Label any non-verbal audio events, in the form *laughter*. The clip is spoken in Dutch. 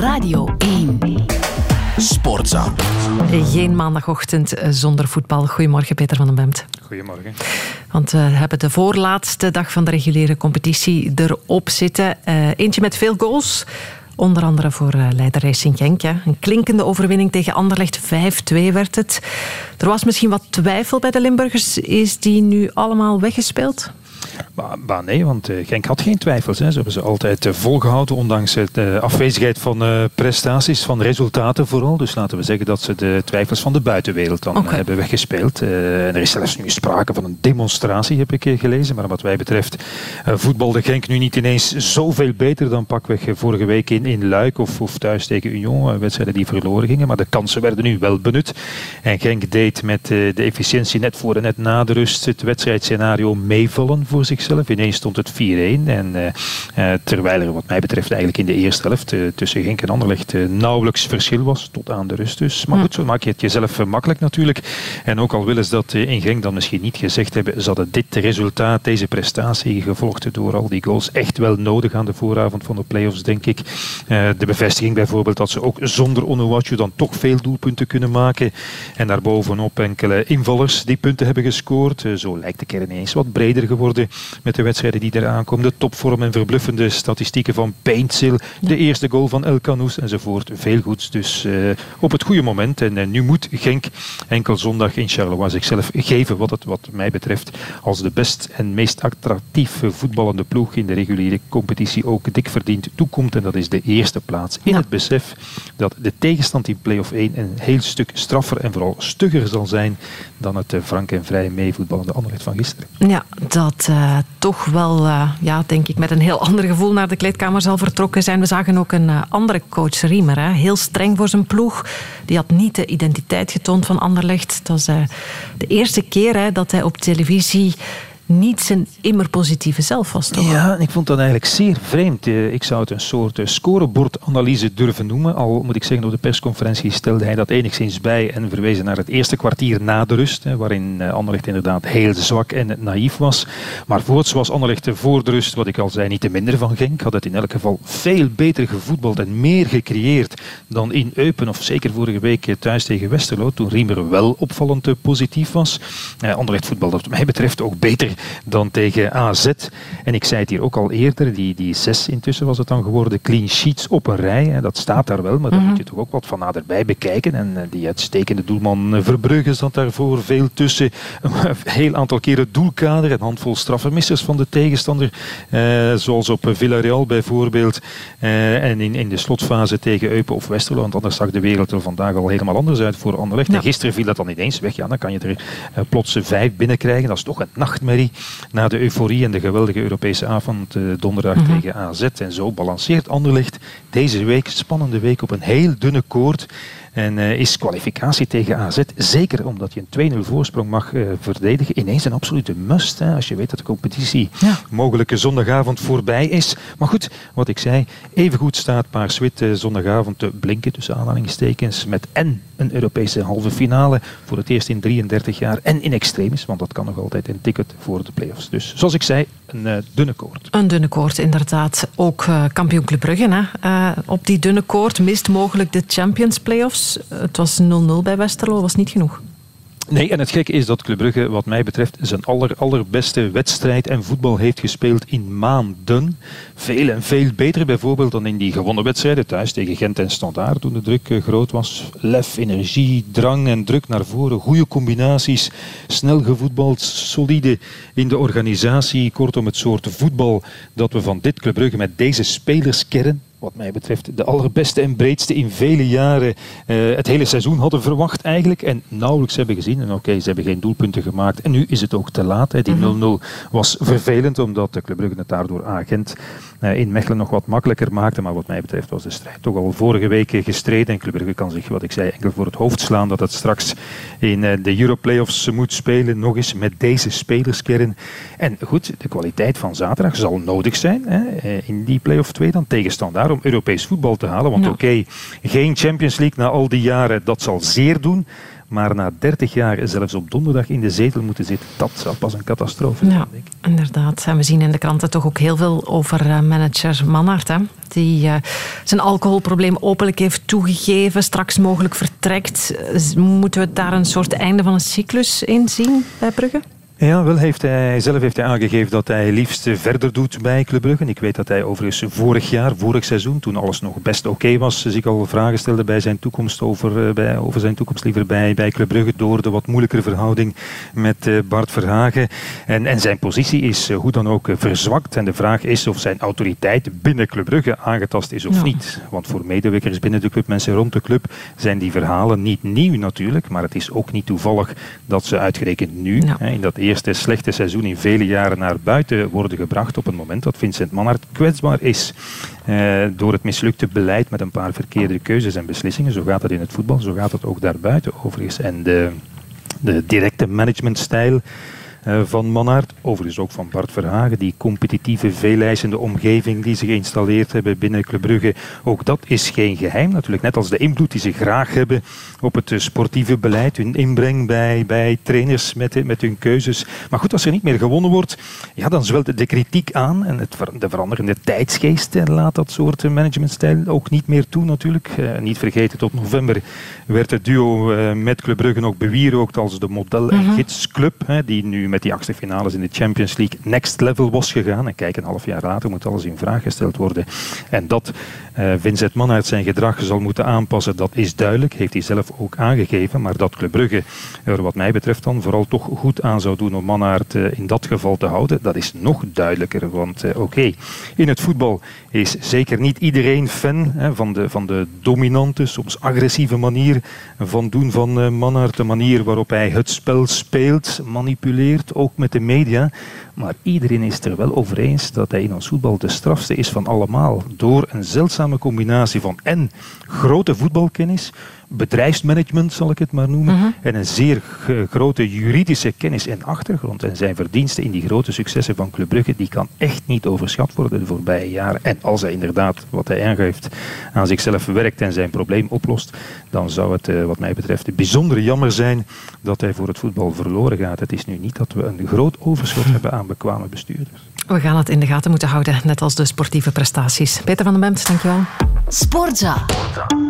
Radio 1. Sportza. Geen maandagochtend zonder voetbal. Goedemorgen, Peter van den Bemt. Goedemorgen. Want we hebben de voorlaatste dag van de reguliere competitie erop zitten. Uh, eentje met veel goals. Onder andere voor leider Racing Genk. Een klinkende overwinning tegen Anderlecht. 5-2 werd het. Er was misschien wat twijfel bij de Limburgers. Is die nu allemaal weggespeeld? Maar, nee, want uh, Genk had geen twijfels. Hè. Ze hebben ze altijd uh, volgehouden, ondanks de afwezigheid van prestaties, van resultaten vooral. Dus laten we zeggen dat ze de twijfels van de buitenwereld dan okay. hebben weggespeeld. en er is zelfs nu sprake van een demonstratie, heb ik gelezen. Maar wat wij betreft voetbalde Genk nu niet ineens zoveel beter dan pakweg vorige week in, in Luik of, of thuis tegen Union. wedstrijden die verloren gingen, maar de kansen werden nu wel benut. En Genk deed met de efficiëntie net voor en net na de rust het wedstrijdscenario meevallen voor zichzelf. Ineens stond het 4-1. En uh, terwijl er wat mij betreft eigenlijk in de eerste helft uh, tussen Genk en Anderlecht nauwelijks verschil was, tot aan de rust dus. Maar goed, zo maak je het jezelf makkelijk natuurlijk. En ook al willen ze dat in Genk dan misschien niet gezegd hebben, ze hadden dit resultaat, deze prestatie, gevolgd door al die goals, echt wel nodig aan de vooravond van de playoffs, denk ik. de bevestiging bijvoorbeeld dat ze ook zonder Onuwachu dan toch veel doelpunten kunnen maken. En daarbovenop enkele invallers die punten hebben gescoord. zo lijkt de kern ineens wat breder geworden met de wedstrijden die eraan komen. De topvorm en verbluffende statistieken van Paintsil. De eerste goal van El Canoes enzovoort. Veel goeds dus uh, op het goede moment. En uh, nu moet Genk enkel zondag in Charleroi zichzelf geven wat het wat mij betreft als de best en meest attractief voetballende ploeg in de reguliere competitie ook dik verdiend toekomt. En dat is de eerste plaats. In ja. het besef dat de tegenstand in play-off 1 een heel stuk straffer en vooral stugger zal zijn dan het uh, frank en vrij meevoetballende Anderlecht van gisteren. Ja, dat uh, toch wel, uh, ja, denk ik, met een heel ander gevoel naar de kleedkamer zal vertrokken zijn. We zagen ook een andere coach, Riemer, hè, heel streng voor zijn ploeg. Die had niet de identiteit getoond van Anderlecht. Dat was de eerste keer hè, dat hij op televisie niet zijn immer positieve zelf? Ja, ik vond dat eigenlijk zeer vreemd. Eh, ik zou het een soort eh, scorebordanalyse durven noemen. Al moet ik zeggen, op de persconferentie stelde hij dat enigszins bij en verwezen naar het eerste kwartier na de rust, waarin eh, Anderlecht inderdaad heel zwak en naïef was. Maar voorts was Anderlecht voor de rust, wat ik al zei, niet te minder van Genk. Had het in elk geval veel beter gevoetbald en meer gecreëerd dan in Eupen of zeker vorige week thuis tegen Westerlo, toen Riemer wel opvallend positief was. Anderlecht voetbalde wat mij betreft ook beter dan tegen AZ. En ik zei het hier ook al eerder, die, die zes intussen was het dan geworden, clean sheets op een rij. Hè, dat staat daar wel, maar dan moet je toch ook wat van naderbij bekijken. En uh, die uitstekende doelman Verbrugge zat daarvoor veel tussen. *laughs* Een heel aantal keren doelkader, een handvol straffenmissers van de tegenstander. Uh, zoals op Villarreal bijvoorbeeld. En in, in de slotfase tegen Eupen of Westerlo. Want anders zag de wereld er vandaag al helemaal anders uit voor Anderlecht. Ja. En gisteren viel dat dan ineens weg. Ja, dan kan je er plots vijf binnenkrijgen. Dat is toch een nachtmerrie na de euforie en de geweldige Europese avond uh, donderdag mm -hmm. tegen AZ. En zo balanceert Anderlecht deze week, spannende week, op een heel dunne koord. En uh, is kwalificatie tegen AZ, zeker omdat je een 2-0 voorsprong mag uh, verdedigen, ineens een absolute must. Hè, als je weet dat de competitie ja. mogelijke zondagavond voorbij is. Maar goed, wat ik zei, evengoed staat Paars-Wit uh, zondagavond te blinken tussen aanhalingstekens met en een Europese halve finale voor het eerst in 33 jaar en in extremis, want dat kan nog altijd een ticket voor de play-offs. Dus zoals ik zei, een dunne koord. Een dunne koord, inderdaad. Ook kampioen Club Brugge hè. op die dunne koord mist mogelijk de Champions Play-offs. Het was 0-0 bij Westerlo, was niet genoeg. Nee, en het gekke is dat Club Brugge, wat mij betreft, zijn aller, allerbeste wedstrijd en voetbal heeft gespeeld in maanden. Veel en veel beter bijvoorbeeld dan in die gewonnen wedstrijden thuis tegen Gent en Standaard toen de druk groot was. Lef, energie, drang en druk naar voren, goede combinaties, snel gevoetbald, solide in de organisatie. Kortom, het soort voetbal dat we van dit Club Brugge met deze spelerskern wat mij betreft de allerbeste en breedste in vele jaren uh, het hele seizoen hadden verwacht eigenlijk. En nauwelijks hebben gezien. En oké, okay, ze hebben geen doelpunten gemaakt. En nu is het ook te laat. Hè. Die 0-0 mm -hmm. was vervelend, omdat de Club Brugge het daardoor agent in Mechelen nog wat makkelijker maakte. Maar wat mij betreft was de strijd toch al vorige week gestreden. En Club Brugge kan zich, wat ik zei, enkel voor het hoofd slaan dat het straks in uh, de Europlayoffs moet spelen. Nog eens met deze spelerskern. En goed, de kwaliteit van zaterdag zal nodig zijn hè, in die play-off 2 dan tegen Standaard om Europees voetbal te halen. Want ja. oké, okay, geen Champions League na al die jaren, dat zal zeer doen. Maar na 30 jaar zelfs op donderdag in de zetel moeten zitten, dat zou pas een catastrofe zijn. Ja, inderdaad. En we zien in de kranten toch ook heel veel over uh, manager Manhart, hè? die uh, zijn alcoholprobleem openlijk heeft toegegeven, straks mogelijk vertrekt. Moeten we daar een soort einde van een cyclus in zien bij Brugge? Ja, wel heeft hij, zelf heeft hij aangegeven dat hij liefst verder doet bij Club Brugge. Ik weet dat hij overigens vorig jaar, vorig seizoen, toen alles nog best oké was, zich al vragen stelde bij zijn toekomst over, eh, bij, over zijn toekomst liever bij, bij Club Brugge door de wat moeilijkere verhouding met eh, Bart Verhagen. En, en zijn positie is eh, hoe dan ook verzwakt. En de vraag is of zijn autoriteit binnen Club Brugge aangetast is of niet. Want voor medewerkers binnen de club, mensen rond de club, zijn die verhalen niet nieuw natuurlijk. Maar het is ook niet toevallig dat ze uitgerekend nu, hè, in dat eerste slechte seizoen in vele jaren naar buiten worden gebracht op het moment dat Vincent Manhart kwetsbaar is. Eh, door het mislukte beleid met een paar verkeerde keuzes en beslissingen. Zo gaat het in het voetbal, zo gaat het ook daarbuiten overigens. En de, de directe managementstijl van Manhart. Overigens ook van Bart Verhagen, die competitieve, veeleisende omgeving die ze geïnstalleerd hebben binnen Club Brugge. Ook dat is geen geheim natuurlijk. Net als de invloed die ze graag hebben op het eh, sportieve beleid, hun inbreng bij, bij trainers met, met hun keuzes. Maar goed, als er niet meer gewonnen wordt, ja, dan zwelt de kritiek aan. En het, de veranderende tijdsgeest laat dat soort managementstijl ook niet meer toe natuurlijk. Uh, niet vergeten, tot november werd het duo uh, met Club Brugge ook bewierookt als de model- en mhm. gidsclub, die nu met die achtste finales in de Champions League next level was gegaan. En kijk, een half jaar later moet alles in vraag gesteld worden. En dat uh, Vincent Mann zijn gedrag zal moeten aanpassen, dat is duidelijk. Heeft hij zelf ook aangegeven. Maar dat Club Brugge er wat mij betreft dan vooral toch goed aan zou doen om Mannaert uh, in dat geval te houden, dat is nog duidelijker. Want uh, oké, in het voetbal is zeker niet iedereen fan hè, van, de, van de dominante, soms agressieve manier van doen van uh. De manier waarop hij het spel speelt, manipuleert ook met de media. Maar iedereen is er wel over eens dat hij in ons voetbal de strafste is van allemaal. Door een zeldzame combinatie van en grote voetbalkennis, bedrijfsmanagement zal ik het maar noemen, mhm. en een zeer grote juridische kennis en achtergrond. En zijn verdiensten in die grote successen van Club Brugge, die kan echt niet overschat worden de voorbije jaren. En als hij inderdaad, wat hij aangeeft, aan zichzelf werkt en zijn probleem oplost, dan zou het eh, wat mij betreft bijzonder jammer zijn dat hij voor het voetbal verloren gaat. Het is nu niet dat we een groot overschot hebben aan bekwame bestuurders. We gaan het in de gaten moeten houden, net als de sportieve prestaties. Peter van den Bemt, dankjewel. Sportza. Sportza.